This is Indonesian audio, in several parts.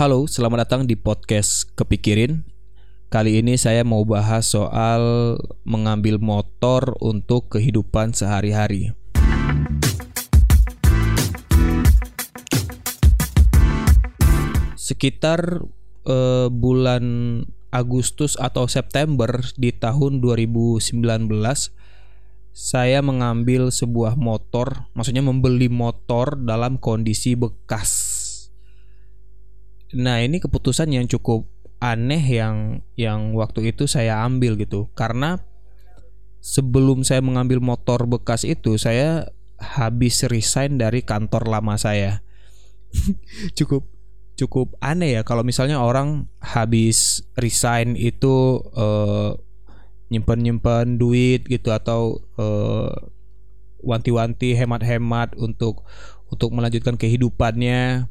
Halo, selamat datang di podcast Kepikirin. Kali ini saya mau bahas soal mengambil motor untuk kehidupan sehari-hari. Sekitar eh, bulan Agustus atau September di tahun 2019 saya mengambil sebuah motor, maksudnya membeli motor dalam kondisi bekas. Nah, ini keputusan yang cukup aneh yang yang waktu itu saya ambil gitu. Karena sebelum saya mengambil motor bekas itu, saya habis resign dari kantor lama saya. cukup cukup aneh ya kalau misalnya orang habis resign itu uh, nyimpen-nyimpen duit gitu atau uh, wanti-wanti hemat-hemat untuk untuk melanjutkan kehidupannya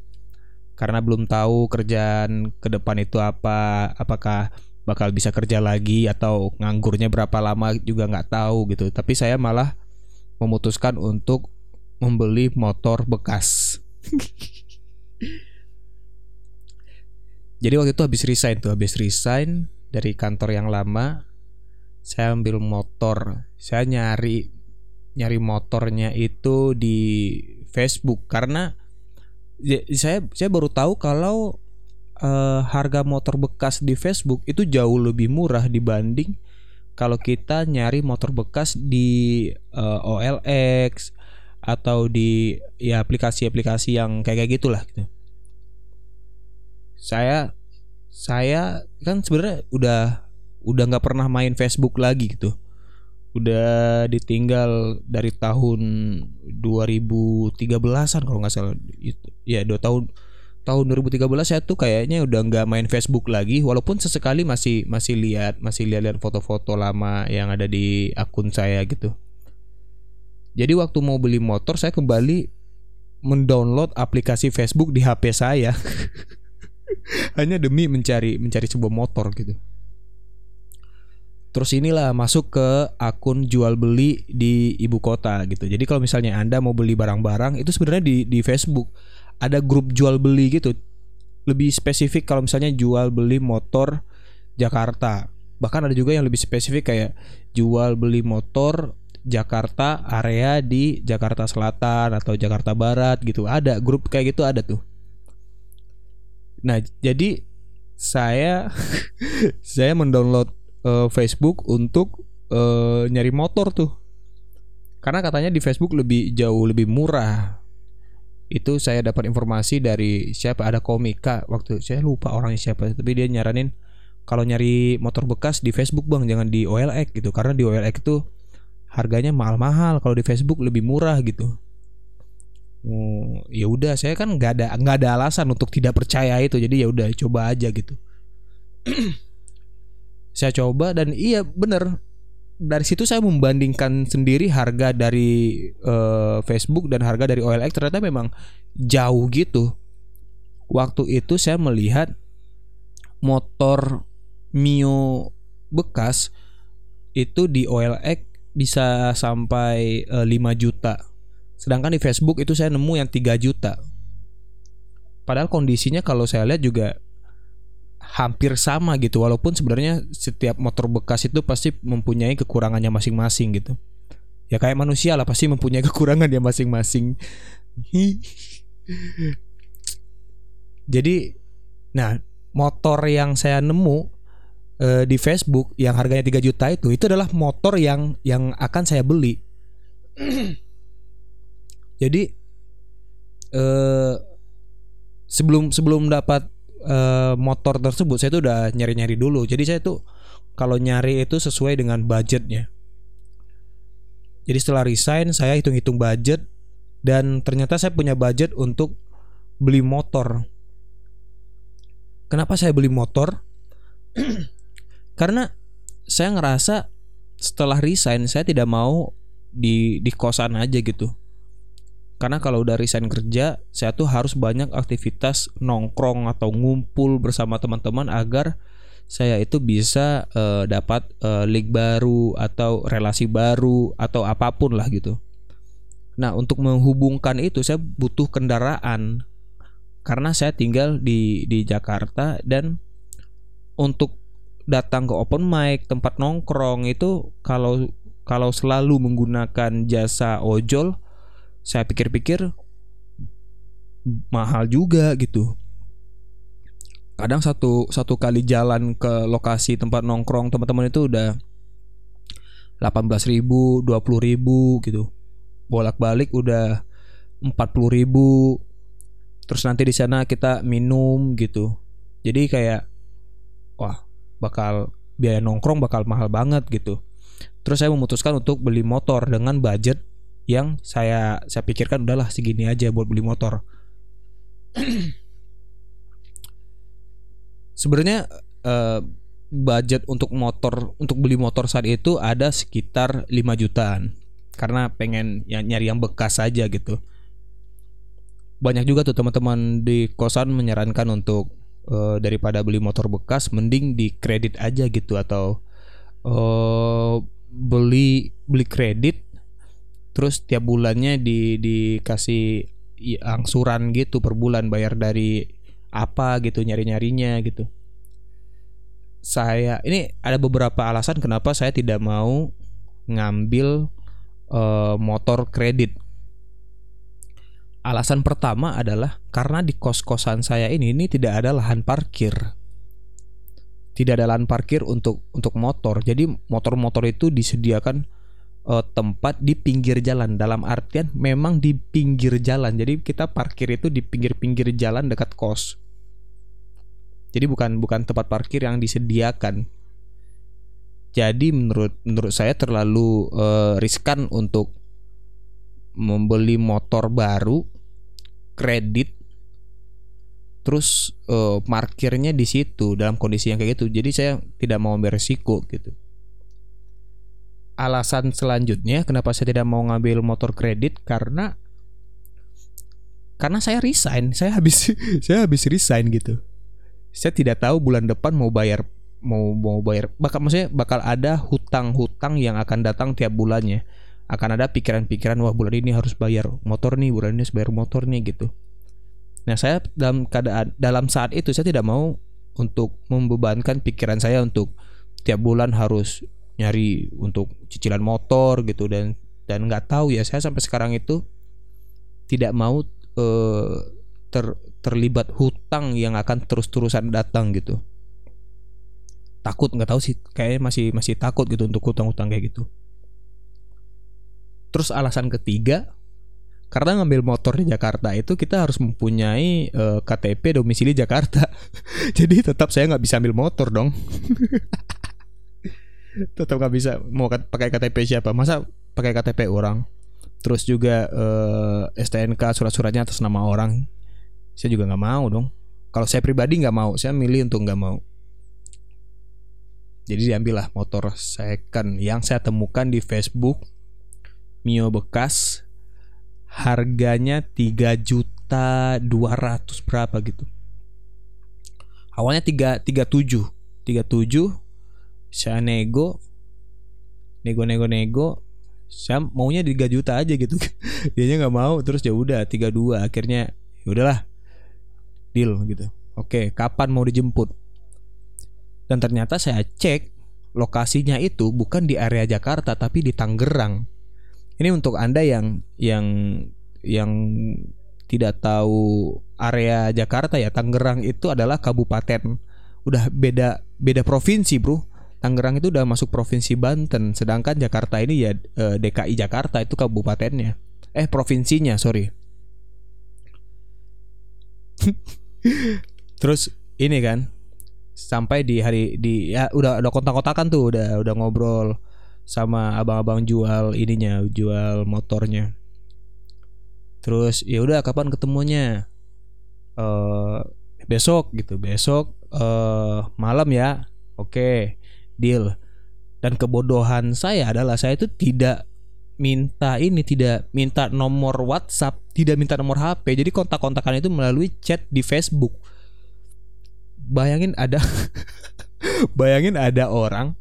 karena belum tahu kerjaan ke depan itu apa apakah bakal bisa kerja lagi atau nganggurnya berapa lama juga nggak tahu gitu tapi saya malah memutuskan untuk membeli motor bekas Jadi waktu itu habis resign tuh, habis resign dari kantor yang lama, saya ambil motor. Saya nyari nyari motornya itu di Facebook karena ya, saya saya baru tahu kalau uh, harga motor bekas di Facebook itu jauh lebih murah dibanding kalau kita nyari motor bekas di uh, eh, OLX atau di ya aplikasi-aplikasi yang kayak kayak gitulah gitu. Saya saya kan sebenarnya udah udah nggak pernah main Facebook lagi gitu udah ditinggal dari tahun 2013an kalau nggak salah. Itu ya dua tahun tahun 2013 saya tuh kayaknya udah nggak main Facebook lagi walaupun sesekali masih masih lihat masih lihat-lihat foto-foto lama yang ada di akun saya gitu. Jadi waktu mau beli motor saya kembali mendownload aplikasi Facebook di HP saya. Hanya demi mencari mencari sebuah motor gitu. Terus inilah masuk ke akun jual beli di ibu kota gitu. Jadi kalau misalnya Anda mau beli barang-barang itu sebenarnya di di Facebook ada grup jual beli gitu. Lebih spesifik kalau misalnya jual beli motor Jakarta. Bahkan ada juga yang lebih spesifik kayak jual beli motor Jakarta area di Jakarta Selatan atau Jakarta Barat gitu. Ada grup kayak gitu ada tuh. Nah, jadi saya saya mendownload uh, Facebook untuk uh, nyari motor tuh. Karena katanya di Facebook lebih jauh lebih murah. Itu saya dapat informasi dari siapa ada komika waktu saya lupa orangnya siapa tapi dia nyaranin kalau nyari motor bekas di Facebook Bang jangan di OLX gitu karena di OLX itu harganya mahal-mahal kalau di Facebook lebih murah gitu. Oh, ya udah saya kan nggak ada nggak ada alasan untuk tidak percaya itu jadi ya udah coba aja gitu saya coba dan iya bener. Dari situ saya membandingkan sendiri harga dari uh, Facebook dan harga dari OLX ternyata memang jauh gitu. Waktu itu saya melihat motor Mio bekas itu di OLX bisa sampai uh, eh, 5 juta. Sedangkan di Facebook itu saya nemu yang 3 juta. Padahal kondisinya kalau saya lihat juga hampir sama gitu walaupun sebenarnya setiap motor bekas itu pasti mempunyai kekurangannya masing-masing gitu. Ya kayak manusia lah pasti mempunyai kekurangan ya masing-masing. Jadi nah, motor yang saya nemu eh, di Facebook yang harganya 3 juta itu itu adalah motor yang yang akan saya beli. Jadi eh sebelum sebelum dapat eh, motor tersebut saya tuh udah nyari-nyari dulu. Jadi saya tuh kalau nyari itu sesuai dengan budgetnya. Jadi setelah resign saya hitung-hitung budget dan ternyata saya punya budget untuk beli motor. Kenapa saya beli motor? Karena saya ngerasa setelah resign saya tidak mau di di kosan aja gitu karena kalau udah resign kerja saya tuh harus banyak aktivitas nongkrong atau ngumpul bersama teman-teman agar saya itu bisa uh, dapat uh, league baru atau relasi baru atau apa pun lah gitu. Nah, untuk menghubungkan itu saya butuh kendaraan. karena saya tinggal di di Jakarta dan untuk datang ke open mic tempat nongkrong itu kalau kalau selalu menggunakan jasa ojol saya pikir-pikir mahal juga gitu. Kadang satu satu kali jalan ke lokasi tempat nongkrong teman-teman itu udah 18 ribu, 20 ribu gitu. Bolak-balik udah 40 ribu. Terus nanti di sana kita minum gitu. Jadi kayak wah bakal biaya nongkrong bakal mahal banget gitu. Terus saya memutuskan untuk beli motor dengan budget yang saya saya pikirkan udahlah segini aja buat beli motor. Sebenarnya uh, budget untuk motor untuk beli motor saat itu ada sekitar 5 jutaan. Karena pengen ya, nyari yang bekas saja gitu. Banyak juga tuh teman-teman di kosan menyarankan untuk uh, daripada beli motor bekas mending di kredit aja gitu atau uh, beli beli kredit terus tiap bulannya di dikasih angsuran gitu per bulan bayar dari apa gitu nyari-nyarinya gitu. Saya ini ada beberapa alasan kenapa saya tidak mau ngambil uh, motor kredit. Alasan pertama adalah karena di kos-kosan saya ini ini tidak ada lahan parkir. Tidak ada lahan parkir untuk untuk motor. Jadi motor-motor itu disediakan uh, tempat di pinggir jalan. Dalam artian memang di pinggir jalan. Jadi kita parkir itu di pinggir-pinggir jalan dekat kos. Jadi bukan bukan tempat parkir yang disediakan. Jadi menurut menurut saya terlalu uh, riskan untuk membeli motor baru kredit terus uh, parkirnya di situ dalam kondisi yang kayak gitu. Jadi saya tidak mau beresiko gitu alasan selanjutnya kenapa saya tidak mau ngambil motor kredit karena karena saya resign saya habis saya habis resign gitu. Saya tidak tahu bulan depan mau bayar mau mau bayar bakal maksudnya bakal ada hutang-hutang yang akan datang tiap bulannya. Akan ada pikiran-pikiran wah bulan ini harus bayar motor nih bulan ini harus bayar motor nih gitu. Nah saya dalam keadaan dalam saat itu saya tidak mau untuk membebankan pikiran saya untuk tiap bulan harus nyari untuk cicilan motor gitu dan dan nggak tahu ya saya sampai sekarang itu tidak mau uh, ter, terlibat hutang yang akan terus-terusan datang gitu. Takut nggak tahu sih kayaknya masih masih takut gitu untuk hutang-hutang kayak gitu. Terus alasan ketiga karena ngambil motor di Jakarta itu kita harus mempunyai uh, eh, KTP domisili Jakarta. Jadi tetap saya nggak bisa ambil motor dong tetap nggak bisa. Mau pakai KTP siapa? Masa pakai KTP orang? Terus juga eh, STNK surat-suratnya atas nama orang. Saya juga nggak mau dong. Kalau saya pribadi nggak mau. Saya milih untuk nggak mau. Jadi diambillah motor second yang saya temukan di Facebook Mio bekas harganya 3 juta 200 berapa gitu. Awalnya 3 37 37 saya nego. Nego nego nego saya maunya 3 juta aja gitu. Dia nggak mau. Terus ya udah 32 akhirnya ya udahlah. Deal gitu. Oke kapan mau dijemput? Dan ternyata saya cek lokasinya itu bukan di area Jakarta tapi di Tangerang. Ini untuk anda yang yang yang tidak tahu area Jakarta ya Tangerang itu adalah kabupaten. Udah beda beda provinsi bro Tangerang itu udah masuk provinsi Banten, sedangkan Jakarta ini ya eh, DKI Jakarta itu kabupatennya. Eh provinsinya, sorry. Terus ini kan sampai di hari di ya udah udah kontak-kontakan tuh, udah udah ngobrol sama abang-abang jual ininya, jual motornya. Terus ya udah kapan ketemunya? Uh, besok gitu, besok uh, malam ya. Oke. Deal. Dan kebodohan saya adalah saya itu tidak minta ini tidak minta nomor WhatsApp tidak minta nomor HP jadi kontak-kontakan itu melalui chat di Facebook. Bayangin ada bayangin ada orang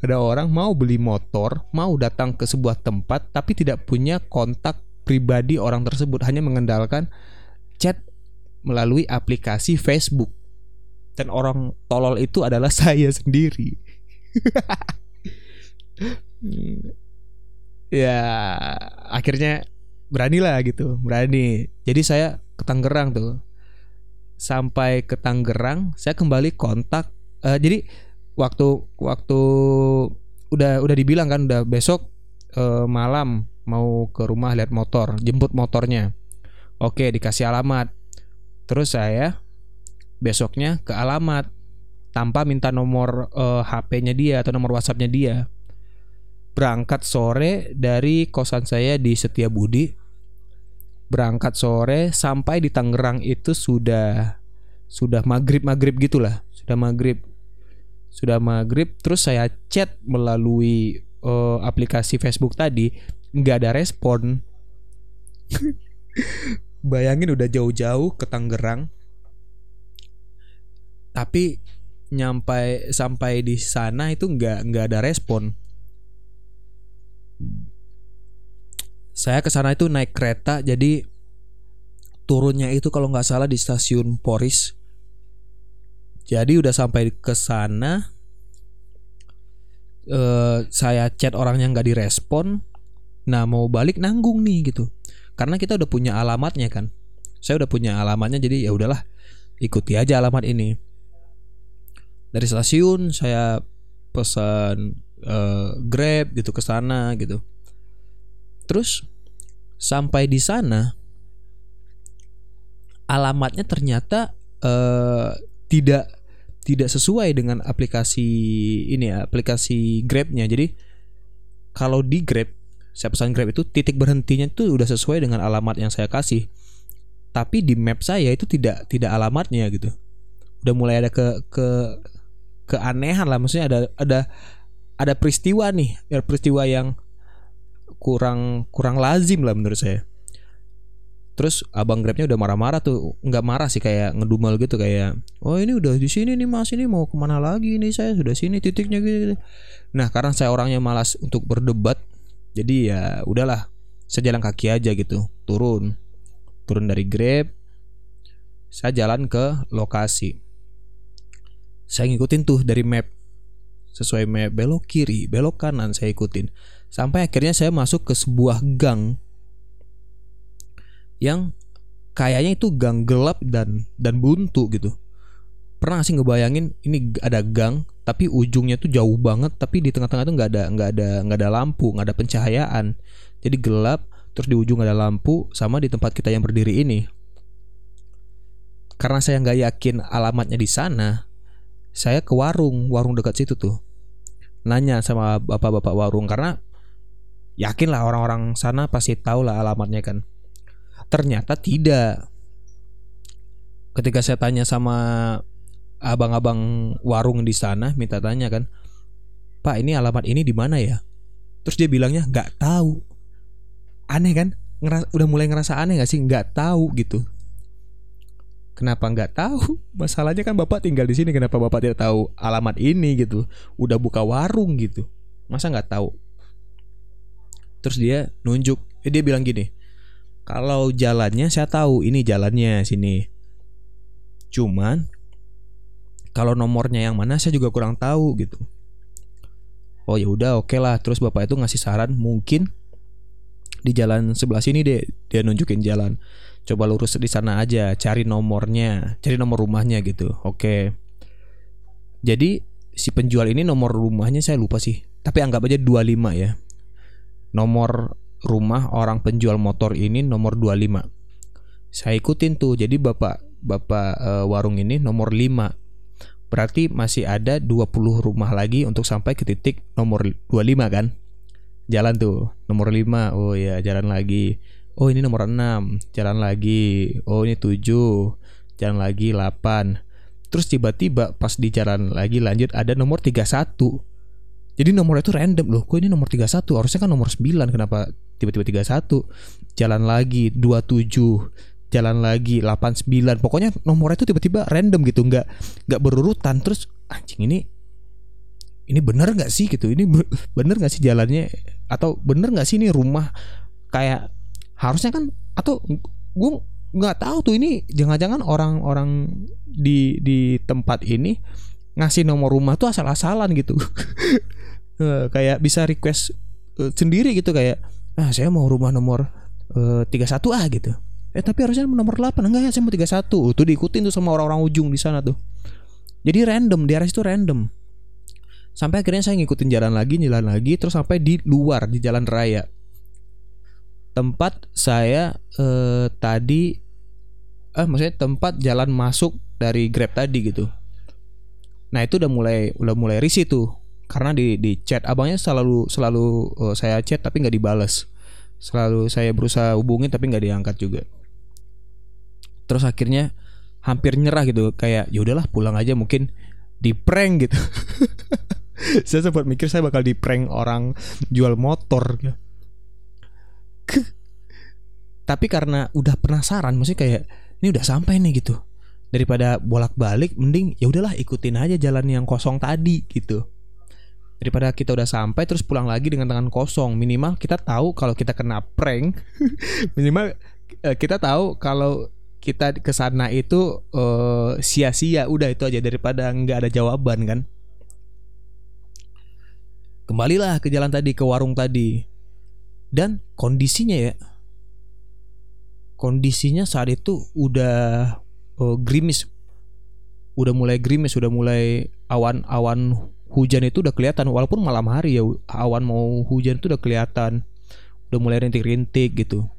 ada orang mau beli motor mau datang ke sebuah tempat tapi tidak punya kontak pribadi orang tersebut. Hanya mengandalkan chat melalui aplikasi Facebook. Dan orang tolol itu adalah saya sendiri ya akhirnya berani lah gitu berani. Jadi saya ke Tangerang tuh. Sampai ke Tangerang saya kembali kontak uh, jadi waktu waktu udah udah dibilang kan udah besok uh, malam mau ke rumah lihat motor jemput motornya. Oke dikasih alamat. Terus saya besoknya ke alamat tanpa minta nomor uh, eh, HP-nya dia atau nomor WhatsApp-nya dia. Berangkat sore dari kosan saya di Setiabudi. Berangkat sore sampai di Tangerang itu sudah sudah maghrib maghrib gitulah, sudah maghrib, sudah maghrib. Terus saya chat melalui uh, aplikasi Facebook tadi, nggak ada respon. Bayangin udah jauh-jauh ke Tangerang, tapi nyampai sampai di sana itu nggak nggak ada respon. Saya ke sana itu naik kereta jadi turunnya itu kalau nggak salah di stasiun Poris. Jadi udah sampai ke sana eh, saya chat orangnya nggak direspon. Nah mau balik nanggung nih gitu. Karena kita udah punya alamatnya kan. Saya udah punya alamatnya jadi ya udahlah ikuti aja alamat ini dari stasiun saya pesan uh, Grab gitu ke sana gitu. Terus sampai di sana alamatnya ternyata uh, tidak tidak sesuai dengan aplikasi ini ya, aplikasi Grabnya. Jadi kalau di Grab saya pesan Grab itu titik berhentinya itu udah sesuai dengan alamat yang saya kasih. Tapi di map saya itu tidak tidak alamatnya gitu. Udah mulai ada ke ke keanehan lah. Maksudnya ada ada ada peristiwa nih. Ya peristiwa yang kurang kurang lazim lah menurut saya. Terus abang grabnya udah marah-marah tuh. Nggak marah sih kayak ngedumel gitu. Kayak oh ini udah di sini nih mas. Ini mau ke mana lagi ini saya sudah sini titiknya gitu nah karena saya orangnya malas untuk berdebat. Jadi ya udahlah saya jalan kaki aja gitu. Turun. Turun dari grab. Saya jalan ke lokasi saya ngikutin tuh dari map. Sesuai map belok kiri belok kanan saya ikutin. Sampai akhirnya saya masuk ke sebuah gang yang kayaknya itu gang gelap dan dan buntu gitu. Pernah sih ngebayangin ini ada gang tapi ujungnya tuh jauh banget tapi di tengah-tengah tuh nggak ada nggak ada nggak ada lampu nggak ada pencahayaan. Jadi gelap terus di ujung ada lampu sama di tempat kita yang berdiri ini. Karena saya nggak yakin alamatnya di sana saya ke warung warung dekat situ tuh. Nanya sama bapak-bapak warung karena yakin lah orang-orang sana pasti tahu lah alamatnya kan. Ternyata tidak. Ketika saya tanya sama abang-abang warung di sana minta tanya kan pak ini alamat ini di mana ya? Terus dia bilangnya nggak tahu. Aneh kan? Ngeras udah mulai ngerasa aneh gak sih? Nggak tahu gitu Kenapa nggak tahu? Masalahnya kan bapak tinggal di sini. Kenapa bapak tidak tahu alamat ini gitu? Udah buka warung gitu. Masa nggak tahu? Terus dia nunjuk. Eh, dia bilang gini. Kalau jalannya saya tahu ini jalannya sini. Cuman kalau nomornya yang mana saya juga kurang tahu gitu. Oh ya udah oke okay lah. Terus bapak itu ngasih saran mungkin di jalan sebelah sini deh dia nunjukin jalan coba lurus di sana aja cari nomornya cari nomor rumahnya gitu. Oke. Jadi si penjual ini nomor rumahnya saya lupa sih. Tapi anggap aja 25 ya. Nomor rumah orang penjual motor ini nomor 25 saya ikutin tuh. Jadi bapak bapak e, warung ini nomor 5 berarti masih ada 20 rumah lagi untuk sampai ke titik nomor 25 kan? Jalan tuh nomor 5 oh ya jalan lagi oh ini nomor 6 jalan lagi. Oh ini 7 jalan lagi 8 terus tiba-tiba pas di jalan lagi lanjut ada nomor 31 jadi nomornya itu random loh. Kok ini nomor 31 harusnya kan nomor 9 kenapa tiba-tiba 31 jalan lagi 27 jalan lagi 89 pokoknya nomornya itu tiba-tiba random gitu. Nggak nggak berurutan. Terus anjing ini ini bener nggak sih? Gitu. Ini bener nggak sih jalannya? Atau bener nggak sih ini rumah kayak harusnya kan atau gue nggak tahu tuh ini jangan-jangan orang-orang di di tempat ini ngasih nomor rumah tuh asal-asalan gitu. Eh, kayak bisa request eh, sendiri gitu kayak ah saya mau rumah nomor eh, tiga satu ah gitu. Eh tapi harusnya nomor 8 enggak ya saya mau 31 itu diikutin tuh sama orang-orang ujung di sana tuh. Jadi random di area itu random. Sampai akhirnya saya ngikutin jalan lagi jalan lagi terus sampai di luar di jalan raya tempat saya eh, tadi eh maksudnya tempat jalan masuk dari Grab tadi gitu. Nah itu udah mulai udah mulai risih tuh karena di di chat abangnya selalu selalu uh, saya chat tapi nggak dibales. Selalu saya berusaha hubungin tapi nggak diangkat juga. Terus akhirnya hampir nyerah gitu kayak ya udahlah pulang aja mungkin di prank gitu. saya sempat mikir saya bakal di prank orang jual motor gitu. Tapi karena udah penasaran maksudnya kayak ini udah sampai nih gitu. Daripada bolak-balik mending ya udahlah ikutin aja jalan yang kosong tadi gitu. Daripada kita udah sampai terus pulang lagi dengan tangan kosong. Minimal kita tahu kalau kita kena prank. Minimal eh, kita tahu kalau kita ke sana itu uh, sia-sia. Udah itu aja. Daripada nggak ada jawaban kan. Kembalilah ke jalan tadi ke warung tadi dan kondisinya ya. Kondisinya saat itu udah uh, gerimis. Udah mulai gerimis udah mulai awan-awan hujan itu udah kelihatan. Walaupun malam hari ya awan mau hujan itu udah kelihatan. Udah mulai rintik-rintik gitu.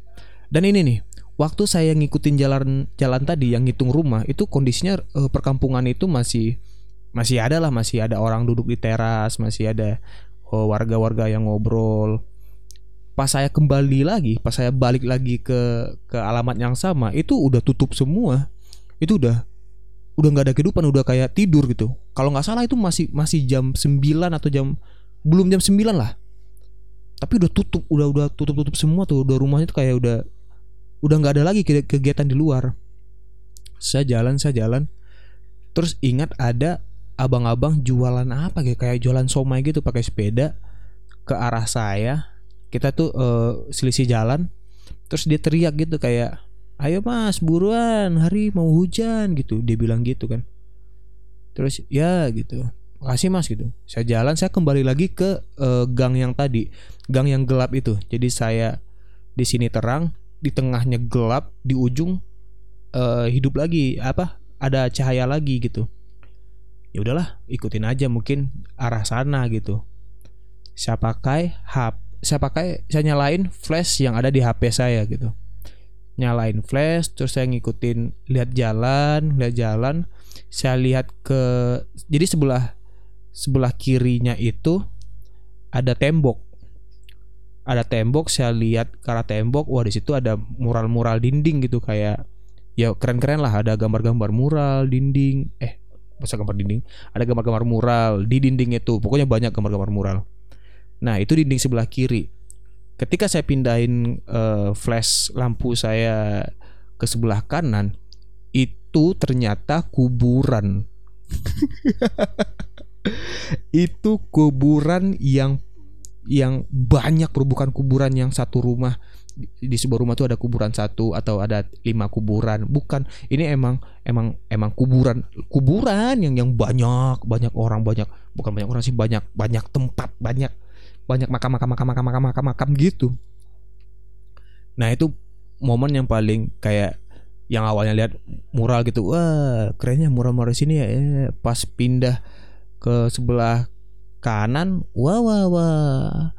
Dan ini nih waktu saya ngikutin jalan jalan tadi yang ngitung rumah itu kondisinya uh, perkampungan itu masih masih ada lah. Masih ada orang duduk di teras masih ada uh, warga-warga yang ngobrol pas saya kembali lagi, pas saya balik lagi ke ke alamat yang sama, itu udah tutup semua. Itu udah udah nggak ada kehidupan, udah kayak tidur gitu. Kalau nggak salah itu masih masih jam 9 atau jam belum jam 9 lah. Tapi udah tutup, udah udah tutup-tutup semua tuh, udah rumahnya tuh kayak udah udah nggak ada lagi kegiatan di luar. Saya jalan, saya jalan. Terus ingat ada abang-abang jualan apa gitu, kayak jualan somai gitu pakai sepeda ke arah saya kita tuh uh, selisih jalan terus dia teriak gitu kayak ayo mas buruan hari mau hujan gitu. Dia bilang gitu kan. Terus ya gitu. Makasih mas gitu. Saya jalan saya kembali lagi ke uh, gang yang tadi gang yang gelap itu. Jadi saya di sini terang di tengahnya gelap di ujung uh, hidup lagi apa ada cahaya lagi gitu. Ya udahlah ikutin aja mungkin arah sana gitu. Saya pakai HP saya pakai saya nyalain flash yang ada di HP saya gitu. Nyalain flash terus saya ngikutin lihat jalan lihat jalan saya lihat ke jadi sebelah sebelah kirinya itu ada tembok. Ada tembok saya lihat ke tembok wah di situ ada mural-mural dinding gitu kayak ya keren-keren lah ada gambar-gambar mural dinding eh masa gambar dinding? Ada gambar-gambar mural di dinding itu pokoknya banyak gambar-gambar mural Nah, itu dinding sebelah kiri. Ketika saya pindahin uh, flash lampu saya ke sebelah kanan, itu ternyata kuburan. itu kuburan yang yang banyak bukan kuburan yang satu rumah di sebuah rumah tuh ada kuburan satu atau ada lima kuburan bukan ini emang emang emang kuburan kuburan yang yang banyak banyak orang banyak bukan banyak orang sih banyak banyak tempat banyak banyak makam makam makam makam makam makam makam gitu. Nah itu momen yang paling kayak yang awalnya lihat mural gitu. Wah kerennya mural-mural sini ya. Eh, pas pindah ke sebelah kanan wah wah wah.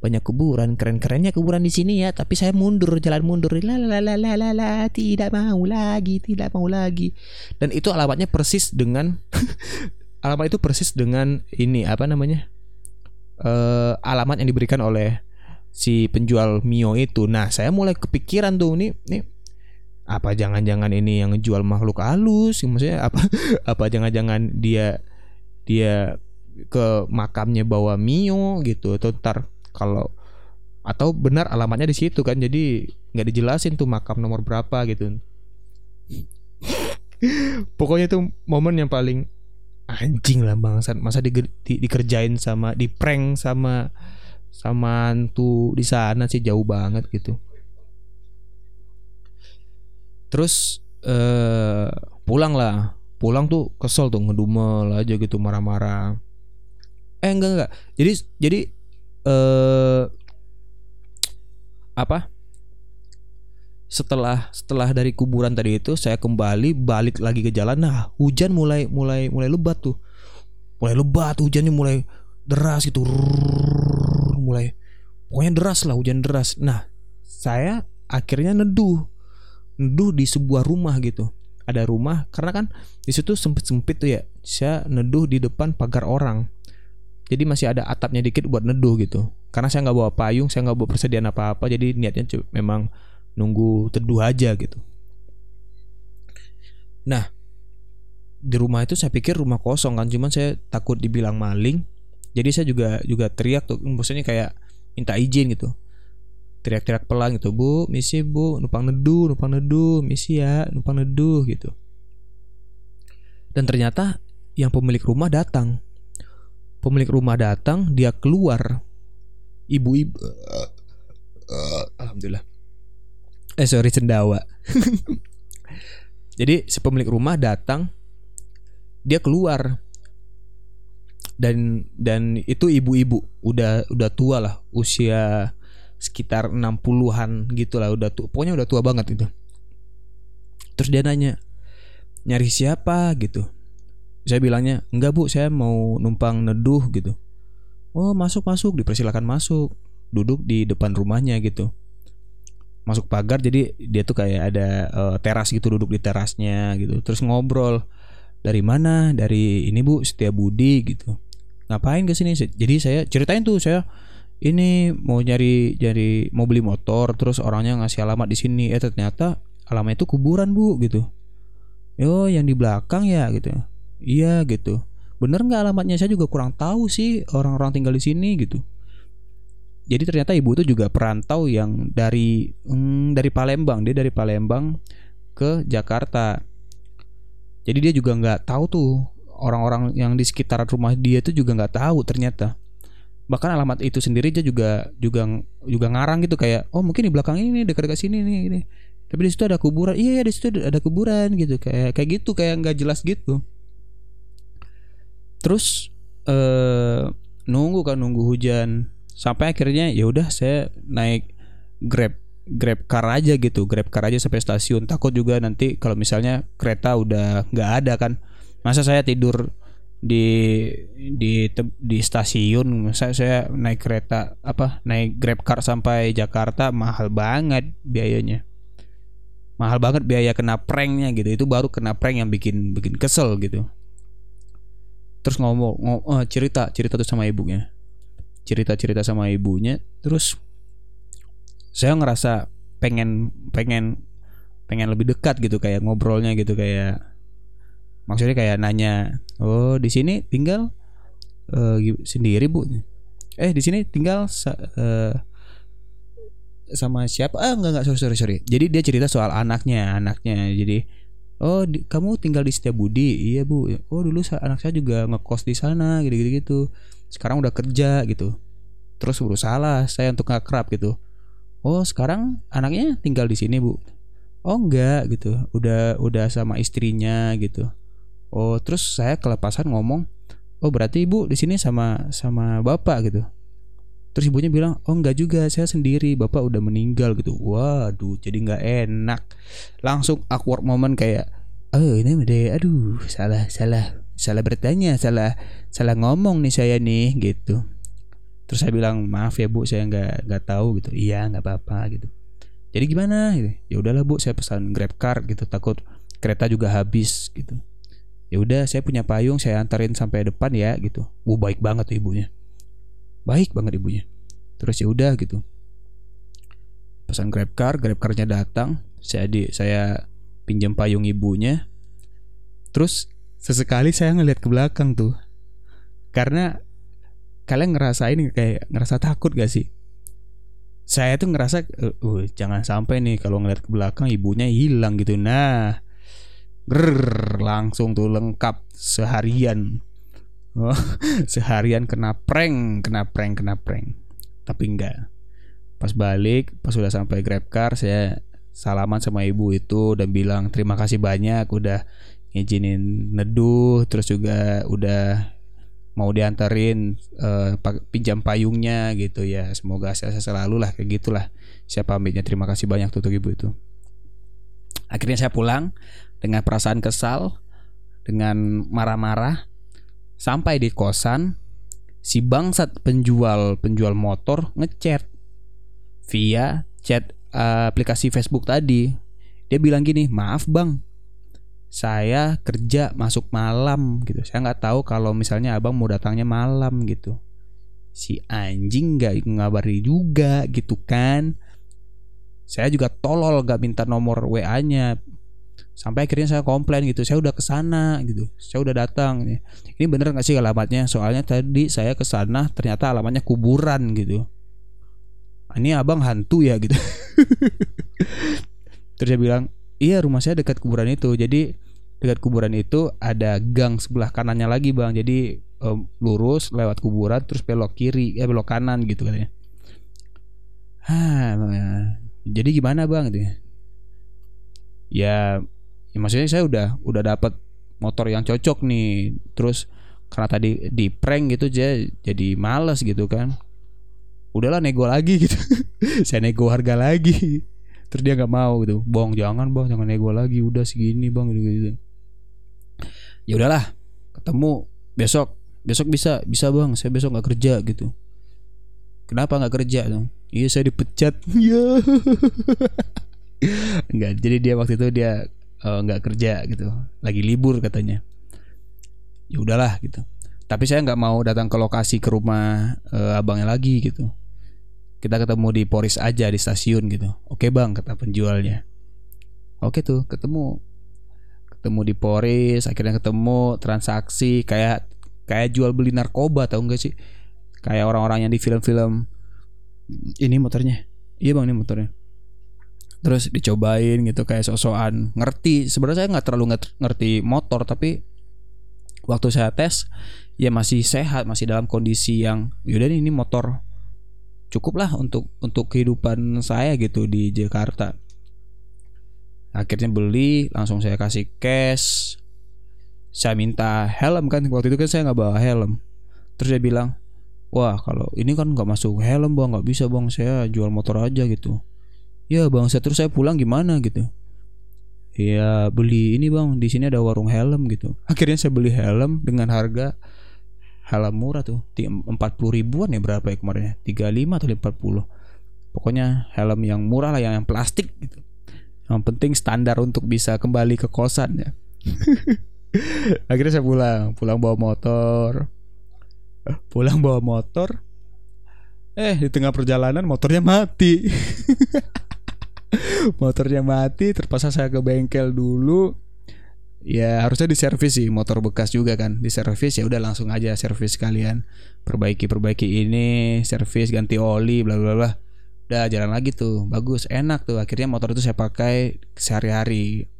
Banyak kuburan keren-kerennya kuburan di sini ya. Tapi saya mundur jalan mundur. La la la la la la tidak mau lagi tidak mau lagi. Dan itu alamatnya persis dengan alamat itu persis dengan ini apa namanya uh, alamat yang diberikan oleh si penjual Mio itu. Nah, saya mulai kepikiran tuh nih nih apa jangan-jangan ini yang jual makhluk halus? Maksudnya apa apa jangan-jangan dia dia ke makamnya bawa Mio gitu? Atau ntar kalau atau benar alamatnya di situ kan jadi nggak dijelasin tuh makam nomor berapa gitu. Pokoknya itu momen yang paling anjing lah bangsat. Masa di, di, dikerjain sama di prank sama sama tuh di sana sih jauh banget gitu. Terus eh pulang lah. Pulang tuh kesel tuh ngedumel aja gitu marah-marah. Eh enggak enggak. Jadi jadi eh apa setelah setelah dari kuburan tadi itu saya kembali balik lagi ke jalan. Nah hujan mulai mulai mulai lebat tuh. Mulai lebat hujannya mulai deras gitu. Mulai. Pokoknya deras lah hujan deras. Nah saya akhirnya neduh. Neduh di sebuah rumah gitu. Ada rumah karena kan di situ sempit sempit tuh ya. Saya neduh di depan pagar orang. Jadi masih ada atapnya dikit buat neduh gitu. Karena saya nggak bawa payung saya nggak bawa persediaan apa apa jadi niatnya memang nunggu teduh aja gitu. Nah di rumah itu saya pikir rumah kosong kan cuman saya takut dibilang maling. Jadi saya juga juga teriak tuh maksudnya kayak minta izin gitu. Teriak-teriak pelan gitu bu misi bu numpang neduh numpang neduh misi ya numpang neduh gitu. Dan ternyata yang pemilik rumah datang. Pemilik rumah datang dia keluar. Ibu-ibu alhamdulillah eh sorry cendawa jadi si pemilik rumah datang dia keluar. Dan dan itu ibu-ibu. Udah udah tua lah usia sekitar 60-an gitu lah udah tua pokoknya udah tua banget itu. Terus dia nanya nyari siapa? gitu. Saya bilangnya enggak bu saya mau numpang neduh gitu. Oh masuk masuk dipersilakan masuk. Duduk di depan rumahnya gitu masuk pagar jadi dia tuh kayak ada eh, teras gitu duduk di terasnya gitu. Terus ngobrol dari mana? Dari ini bu Setia Budi gitu. Ngapain ke sini? Jadi saya ceritain tuh saya ini mau nyari nyari mau beli motor terus orangnya ngasih alamat di sini. Eh ternyata alamat itu kuburan bu gitu. Yo yang di belakang ya? Gitu. Iya gitu. Bener nggak alamatnya? Saya juga kurang tahu sih orang-orang tinggal di sini gitu jadi ternyata ibu itu juga perantau yang dari hmm, dari Palembang. Dia dari Palembang ke Jakarta. Jadi dia juga nggak tahu tuh orang-orang yang di sekitaran rumah dia itu juga nggak tahu ternyata. Bahkan alamat itu sendiri dia juga juga juga ngarang gitu kayak oh mungkin di belakang ini dekat-dekat sini nih ini. Tapi di situ ada kuburan. Iya di situ ada kuburan gitu. Kayak kayak gitu kayak nggak jelas gitu. Terus eh nunggu kan nunggu hujan sampai akhirnya ya udah saya naik grab grab car aja gitu grab car aja sampai stasiun. Takut juga nanti kalau misalnya kereta udah nggak ada kan. Masa saya tidur di di di stasiun saya saya naik kereta apa naik grab car sampai Jakarta mahal banget biayanya. Mahal banget biaya kena pranknya gitu. Itu baru kena prank yang bikin bikin kesel gitu. Terus ngomong ngo- eh, cerita cerita tuh sama ibunya cerita cerita sama ibunya. Terus saya ngerasa pengen pengen pengen lebih dekat gitu kayak ngobrolnya gitu kayak maksudnya kayak nanya oh di sini tinggal gi- sendiri bu. Eh di sini tinggal eh, sama siapa? Ah enggak enggak sorry sorry sorry. Jadi dia cerita soal anaknya anaknya. Jadi oh di- kamu tinggal di Setiabudi? Iya bu. Oh dulu anak saya juga ngekos di sana gitu gitu gitu sekarang udah kerja gitu. Terus berusaha lah saya untuk ngakrab gitu. Oh sekarang anaknya tinggal di sini bu? Oh enggak gitu. Udah udah sama istrinya gitu. Oh terus saya kelepasan ngomong oh berarti ibu di sini sama sama bapak gitu? Terus ibunya bilang oh enggak juga saya sendiri. Bapak udah meninggal gitu. Waduh jadi nggak enak. Langsung awkward moment kayak oh ini udah aduh salah salah salah bertanya salah salah ngomong nih saya nih gitu. Terus saya bilang maaf ya bu saya nggak nggak tahu gitu. Iya nggak apa-apa gitu. Jadi gimana? gitu. ya udahlah bu saya pesan grab car gitu. Takut kereta juga habis gitu. Ya udah saya punya payung saya antarin sampai depan ya gitu. Wah baik banget tuh ibunya. Baik banget ibunya. Terus ya udah gitu. Pesan grab car grab carnya datang. Saya di saya pinjam payung ibunya. Terus sesekali saya ngeliat ke belakang tuh. Karena kalian ngerasain kayak ngerasa takut gak sih? Saya tuh ngerasa eh, uh, jangan sampai nih kalau ngeliat ke belakang ibunya hilang gitu. Nah Grrr, langsung tuh lengkap seharian. Oh, seharian kena prank kena prank kena prank. Tapi enggak. Pas balik pas sudah sampai grab car saya salaman sama ibu itu dan bilang terima kasih banyak udah ngizinin neduh terus juga udah mau diantarin uh, pinjam payungnya gitu ya. Semoga saya selalu lah kayak gitulah. Saya pamitnya terima kasih banyak tuh ibu itu. Akhirnya saya pulang dengan perasaan kesal dengan marah-marah sampai di kosan si bangsat penjual penjual motor ngechat via chat uh, aplikasi Facebook tadi. Dia bilang gini maaf bang saya kerja masuk malam gitu. Saya nggak tahu kalau misalnya abang mau datangnya malam gitu. Si anjing nggak ngabari juga gitu kan. Saya juga tolol gak minta nomor WA nya sampai akhirnya saya komplain gitu. Saya udah ke sana gitu. Saya udah datang. Ini bener nggak sih alamatnya? Soalnya tadi saya ke sana ternyata alamatnya kuburan gitu. Ini abang hantu ya gitu. Terus dia bilang Iya rumah saya dekat kuburan itu Jadi dekat kuburan itu ada gang sebelah kanannya lagi bang Jadi um, lurus lewat kuburan terus belok kiri ya belok kanan gitu katanya Hah, jadi gimana bang gitu ya? Ya, ya maksudnya saya udah udah dapat motor yang cocok nih. Terus karena tadi di prank gitu jadi males gitu kan. Udahlah nego lagi gitu. saya nego harga lagi terus dia nggak mau gitu. Bong jangan bang jangan nego lagi. Udah segini bang gitu gitu. Ya udahlah ketemu besok. Besok bisa bisa bang saya besok nggak kerja gitu. Kenapa nggak kerja dong iya saya dipecat. Ya nggak jadi dia waktu itu dia eh, nggak uh, kerja gitu. Lagi libur katanya. Ya udahlah gitu. Tapi saya nggak mau datang ke lokasi ke rumah uh, abangnya lagi gitu kita ketemu di Poris aja di stasiun gitu. Oke bang kata penjualnya. Oke tuh ketemu. Ketemu di Poris akhirnya ketemu transaksi kayak kayak jual beli narkoba tau gak sih? Kayak orang-orang yang di film-film. Ini motornya? Iya bang ini motornya. Terus dicobain gitu kayak sosokan. Ngerti sebenarnya saya nggak terlalu ngerti motor tapi waktu saya tes ya masih sehat masih dalam kondisi yang yaudah nih ini motor cukup lah untuk untuk kehidupan saya gitu di Jakarta. Akhirnya beli langsung saya kasih cash. Saya minta helm kan waktu itu kan saya nggak bawa helm. Terus dia bilang wah kalau ini kan nggak masuk helm bang. Nggak bisa bang. Saya jual motor aja gitu. Ya bang. Saya terus saya pulang gimana? gitu. Ya beli ini bang. Di sini ada warung helm gitu. Akhirnya saya beli helm dengan harga helm murah tuh. Empat puluh ribuan ya berapa ya kemarin ya? tiga lima atau empat puluh. Pokoknya helm yang murah lah yang, yang plastik gitu. Yang penting standar untuk bisa kembali ke kosan ya. Akhirnya saya pulang. Pulang bawa motor. Pulang bawa motor? Eh di tengah perjalanan motornya mati. Motornya mati terpaksa saya ke bengkel dulu ya harusnya diservis sih motor bekas juga kan. Diservis ya udah langsung aja servis kalian perbaiki perbaiki ini servis ganti oli bla bla bla. Udah jalan lagi tuh. Bagus enak tuh. Akhirnya motor itu saya pakai sehari-hari.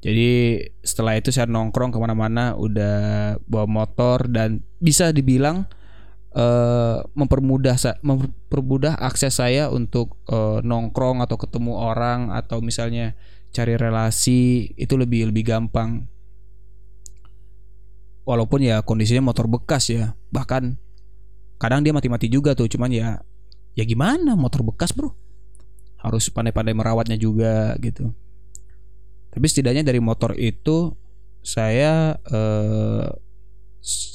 Jadi setelah itu saya nongkrong ke mana-mana udah bawa motor dan bisa dibilang uh, mempermudah mempermudah akses saya untuk uh, nongkrong atau ketemu orang atau misalnya cari relasi itu lebih lebih gampang. Walaupun ya kondisinya motor bekas ya bahkan kadang dia mati-mati juga tuh cuman ya ya gimana motor bekas bro? Harus pandai-pandai merawatnya juga gitu. Tapi setidaknya dari motor itu saya eh,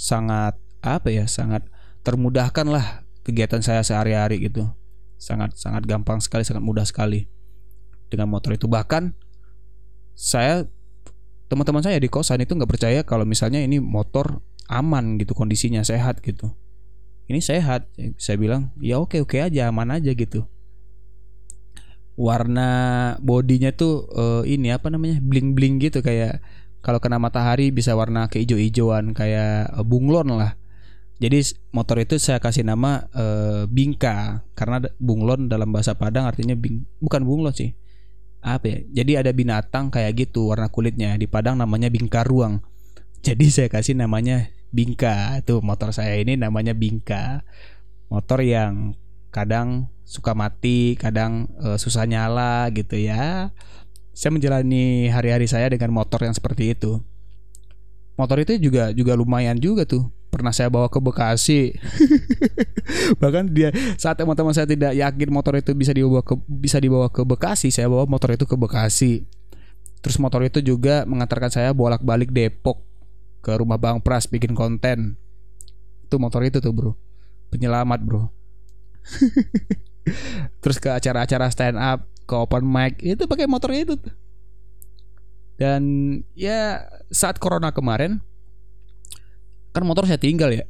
sangat apa ya sangat termudahkan lah kegiatan saya sehari-hari gitu. Sangat sangat gampang sekali sangat mudah sekali dengan motor itu. Bahkan saya teman-teman saya di kosan itu nggak percaya kalau misalnya ini motor aman gitu kondisinya sehat gitu. Ini sehat saya bilang ya oke oke aja aman aja gitu. Warna bodinya tuh uh, ini apa namanya bling bling gitu kayak kalau kena matahari bisa warna keijo-ijoan kayak uh, bunglon lah. Jadi motor itu saya kasih nama uh, bingka karena bunglon dalam bahasa Padang artinya bing bukan bunglon sih apa ya? Jadi ada binatang kayak gitu warna kulitnya. Di Padang namanya bingka ruang. Jadi saya kasih namanya bingka. Tuh motor saya ini namanya bingka. Motor yang kadang suka mati kadang uh, susah nyala gitu ya. Saya menjalani hari-hari saya dengan motor yang seperti itu. Motor itu juga juga lumayan juga tuh pernah saya bawa ke Bekasi. Bahkan dia saat teman-teman saya tidak yakin motor itu bisa dibawa ke bisa dibawa ke Bekasi saya bawa motor itu ke Bekasi. Terus motor itu juga mengantarkan saya bolak-balik Depok ke rumah Bang Pras bikin konten. Itu motor itu tuh bro. Penyelamat bro. Terus ke acara-acara stand up ke open mic itu pakai motor itu. Dan ya saat corona kemarin kan motor saya tinggal ya.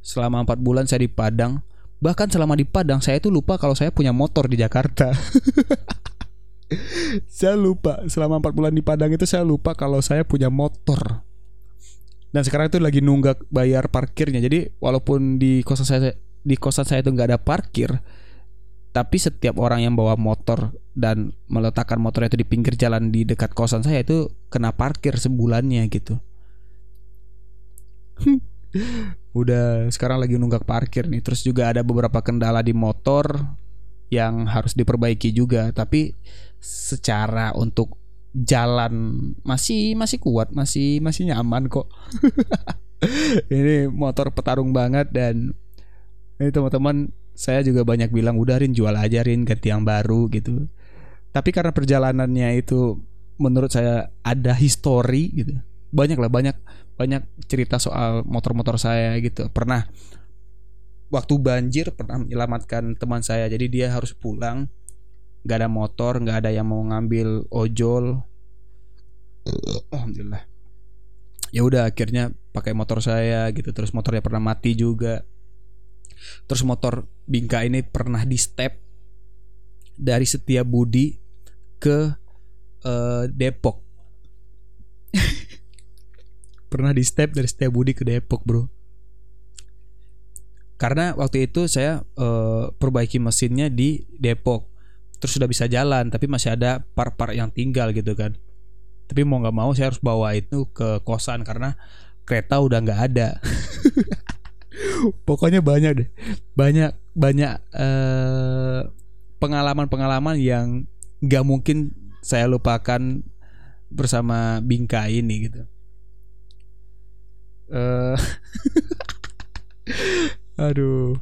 Selama empat bulan saya di Padang. Bahkan selama di Padang saya itu lupa kalau saya punya motor di Jakarta. Saya lupa. Selama empat bulan di Padang itu saya lupa kalau saya punya motor. Dan sekarang itu lagi nunggak bayar parkirnya. Jadi walaupun di kosan saya di kosan saya itu nggak ada parkir tapi setiap orang yang bawa motor dan meletakkan motor itu di pinggir jalan di dekat kosan saya itu kena parkir sebulannya gitu udah sekarang lagi nunggak parkir nih. Terus juga ada beberapa kendala di motor yang harus diperbaiki juga. Tapi secara untuk jalan masih masih kuat masih masih nyaman kok. Ini motor petarung banget dan ini teman-teman saya juga banyak bilang udah Rin jual aja Rin ganti yang baru gitu. Tapi karena perjalanannya itu menurut saya ada histori gitu banyak lah banyak banyak cerita soal motor-motor saya gitu. Pernah waktu banjir pernah menyelamatkan teman saya jadi dia harus pulang. Nggak ada motor nggak ada yang mau ngambil ojol. Alhamdulillah. Ya udah akhirnya pakai motor saya gitu terus motornya pernah mati juga. Terus motor bingka ini pernah di step dari setiap Budi ke uh, Depok pernah di step dari Budi ke Depok bro. Karena waktu itu saya uh, perbaiki mesinnya di Depok. Terus sudah bisa jalan tapi masih ada part-part yang tinggal gitu kan. Tapi mau nggak mau saya harus bawa itu ke kosan karena kereta udah nggak ada. Pokoknya banyak deh. Banyak banyak pengalaman pengalaman-pengalaman yang nggak mungkin saya lupakan bersama Bingka ini gitu uh, aduh.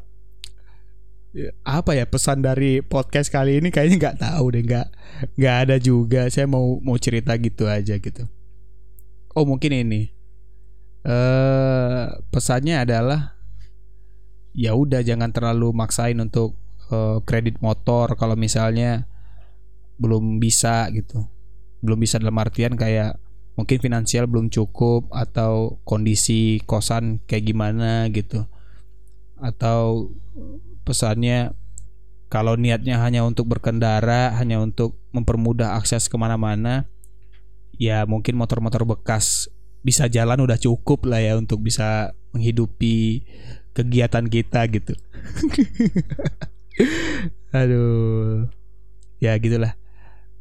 Ya, apa ya pesan dari podcast kali ini? Kayaknya nggak tahu deh nggak nggak ada juga. Saya mau mau cerita gitu aja gitu. Oh mungkin ini. Uh, pesannya adalah ya udah jangan terlalu maksain untuk uh, kredit motor kalau misalnya belum bisa gitu. Belum bisa dalam artian kayak mungkin finansial belum cukup atau kondisi kosan kayak gimana gitu. Atau pesannya kalau niatnya hanya untuk berkendara hanya untuk mempermudah akses ke mana-mana ya mungkin motor-motor bekas bisa jalan udah cukup lah ya untuk bisa menghidupi kegiatan kita gitu. Aduh. Ya gitulah.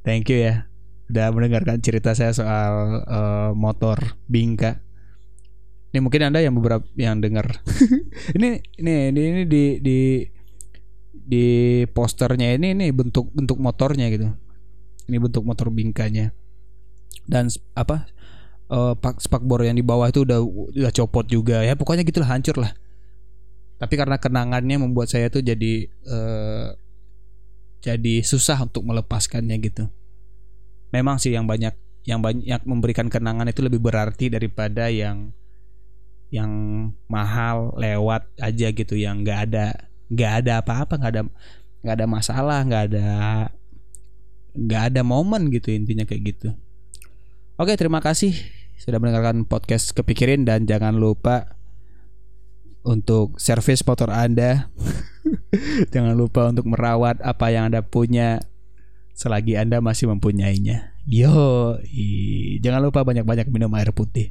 Thank you ya udah mendengarkan cerita saya soal uh, motor Bingka. Ini mungkin anda yang beberapa yang dengar. ini, ini ini ini di di di posternya ini ini bentuk bentuk motornya gitu. Ini bentuk motor Bingkanya. Dan apa uh, pak spakbor yang di bawah itu udah udah copot juga ya pokoknya gitulah hancur lah. Tapi karena kenangannya membuat saya tuh jadi uh, jadi susah untuk melepaskannya gitu memang sih yang banyak yang banyak memberikan kenangan itu lebih berarti daripada yang yang mahal lewat aja gitu yang nggak ada nggak ada apa-apa nggak ada nggak ada masalah nggak ada nggak ada momen gitu intinya kayak gitu. Oke terima kasih sudah mendengarkan podcast kepikirin dan jangan lupa untuk servis motor anda. Jangan lupa untuk merawat apa yang anda punya selagi Anda masih mempunyainya. Yo, jangan lupa banyak-banyak minum air putih.